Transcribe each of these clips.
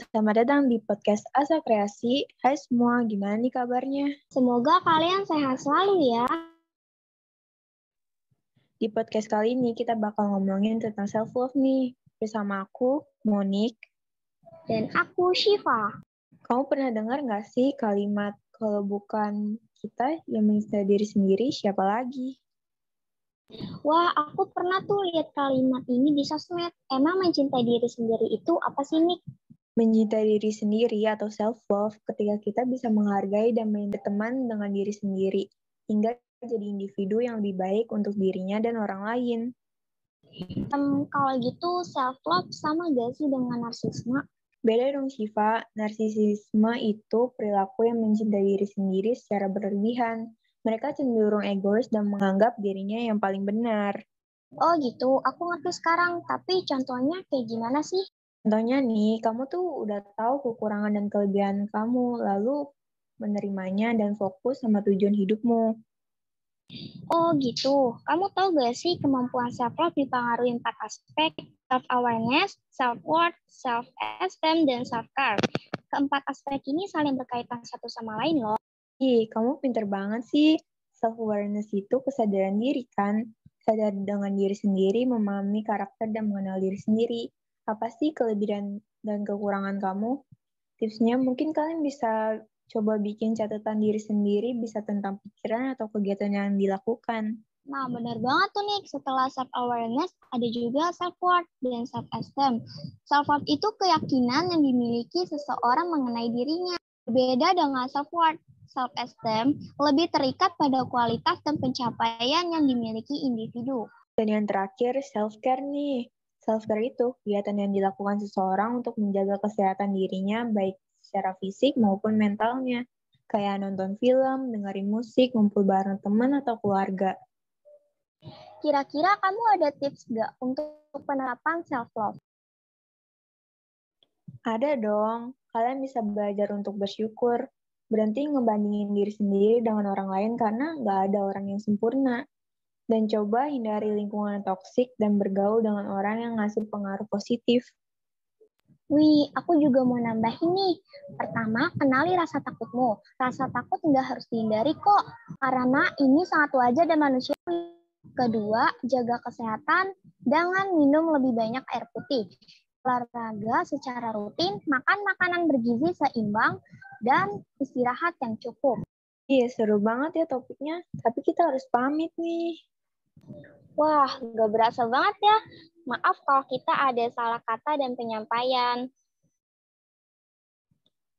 Selamat datang di podcast Asa Kreasi. Hai semua, gimana nih kabarnya? Semoga kalian sehat selalu ya. Di podcast kali ini kita bakal ngomongin tentang self-love nih. Bersama aku, Monik. Dan aku, Shiva. Kamu pernah dengar nggak sih kalimat kalau bukan kita yang mencintai diri sendiri, siapa lagi? Wah, aku pernah tuh lihat kalimat ini di sosmed. Emang mencintai diri sendiri itu apa sih, Nik? Mencintai diri sendiri atau self-love ketika kita bisa menghargai dan berteman dengan diri sendiri, hingga jadi individu yang lebih baik untuk dirinya dan orang lain. Um, kalau gitu, self-love sama gak sih dengan narsisme? Beda dong Shiva, narsisisme itu perilaku yang mencintai diri sendiri secara berlebihan. Mereka cenderung egois dan menganggap dirinya yang paling benar. Oh gitu, aku ngerti sekarang. Tapi contohnya kayak gimana sih? Contohnya nih, kamu tuh udah tahu kekurangan dan kelebihan kamu, lalu menerimanya dan fokus sama tujuan hidupmu. Oh gitu. Kamu tahu gak sih kemampuan self-love dipengaruhi empat aspek? Self-awareness, self-worth, self-esteem, dan self-care. Keempat aspek ini saling berkaitan satu sama lain loh. Ih, kamu pinter banget sih. Self-awareness itu kesadaran diri kan? Sadar dengan diri sendiri, memahami karakter dan mengenal diri sendiri apa sih kelebihan dan kekurangan kamu? Tipsnya mungkin kalian bisa coba bikin catatan diri sendiri bisa tentang pikiran atau kegiatan yang dilakukan. Nah, benar banget tuh nih. Setelah self-awareness, ada juga self-worth dan self-esteem. Self-worth itu keyakinan yang dimiliki seseorang mengenai dirinya. Berbeda dengan self-worth. Self-esteem lebih terikat pada kualitas dan pencapaian yang dimiliki individu. Dan yang terakhir, self-care nih. Self-care itu kegiatan yang dilakukan seseorang untuk menjaga kesehatan dirinya baik secara fisik maupun mentalnya. Kayak nonton film, dengerin musik, ngumpul bareng teman atau keluarga. Kira-kira kamu ada tips nggak untuk penerapan self-love? Ada dong. Kalian bisa belajar untuk bersyukur. Berhenti ngebandingin diri sendiri dengan orang lain karena nggak ada orang yang sempurna dan coba hindari lingkungan toksik dan bergaul dengan orang yang ngasih pengaruh positif. Wih, aku juga mau nambahin nih. Pertama, kenali rasa takutmu. Rasa takut nggak harus dihindari kok, karena ini sangat wajar dan manusiawi. Kedua, jaga kesehatan dengan minum lebih banyak air putih. Olahraga secara rutin, makan makanan bergizi seimbang, dan istirahat yang cukup. Iya, seru banget ya topiknya. Tapi kita harus pamit nih. Wah, nggak berasa banget ya. Maaf kalau kita ada salah kata dan penyampaian.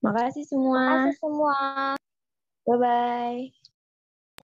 Makasih semua. Makasih semua. Bye-bye.